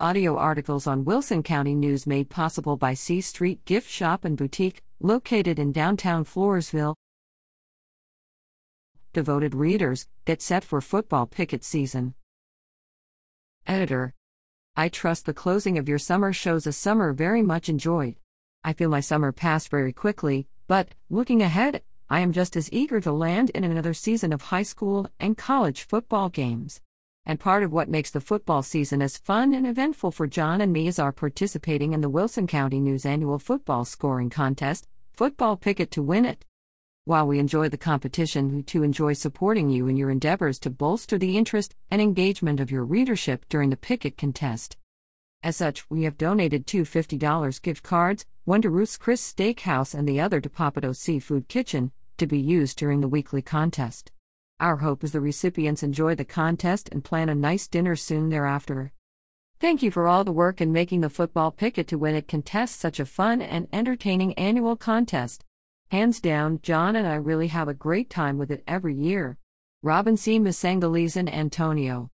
Audio articles on Wilson County News made possible by C Street Gift Shop and Boutique, located in downtown Floresville. Devoted readers, get set for football picket season. Editor I trust the closing of your summer shows a summer very much enjoyed. I feel my summer passed very quickly, but, looking ahead, I am just as eager to land in another season of high school and college football games. And part of what makes the football season as fun and eventful for John and me is our participating in the Wilson County News annual football scoring contest, Football Pick It to Win It. While we enjoy the competition, we too enjoy supporting you in your endeavors to bolster the interest and engagement of your readership during the picket contest. As such, we have donated two $50 gift cards, one to Ruth's Chris Steakhouse and the other to Pappadeaux Seafood Kitchen, to be used during the weekly contest. Our hope is the recipients enjoy the contest and plan a nice dinner soon thereafter. Thank you for all the work in making the football pick it to win it contest such a fun and entertaining annual contest. Hands down, John and I really have a great time with it every year. Robin C. Misangalies and Antonio.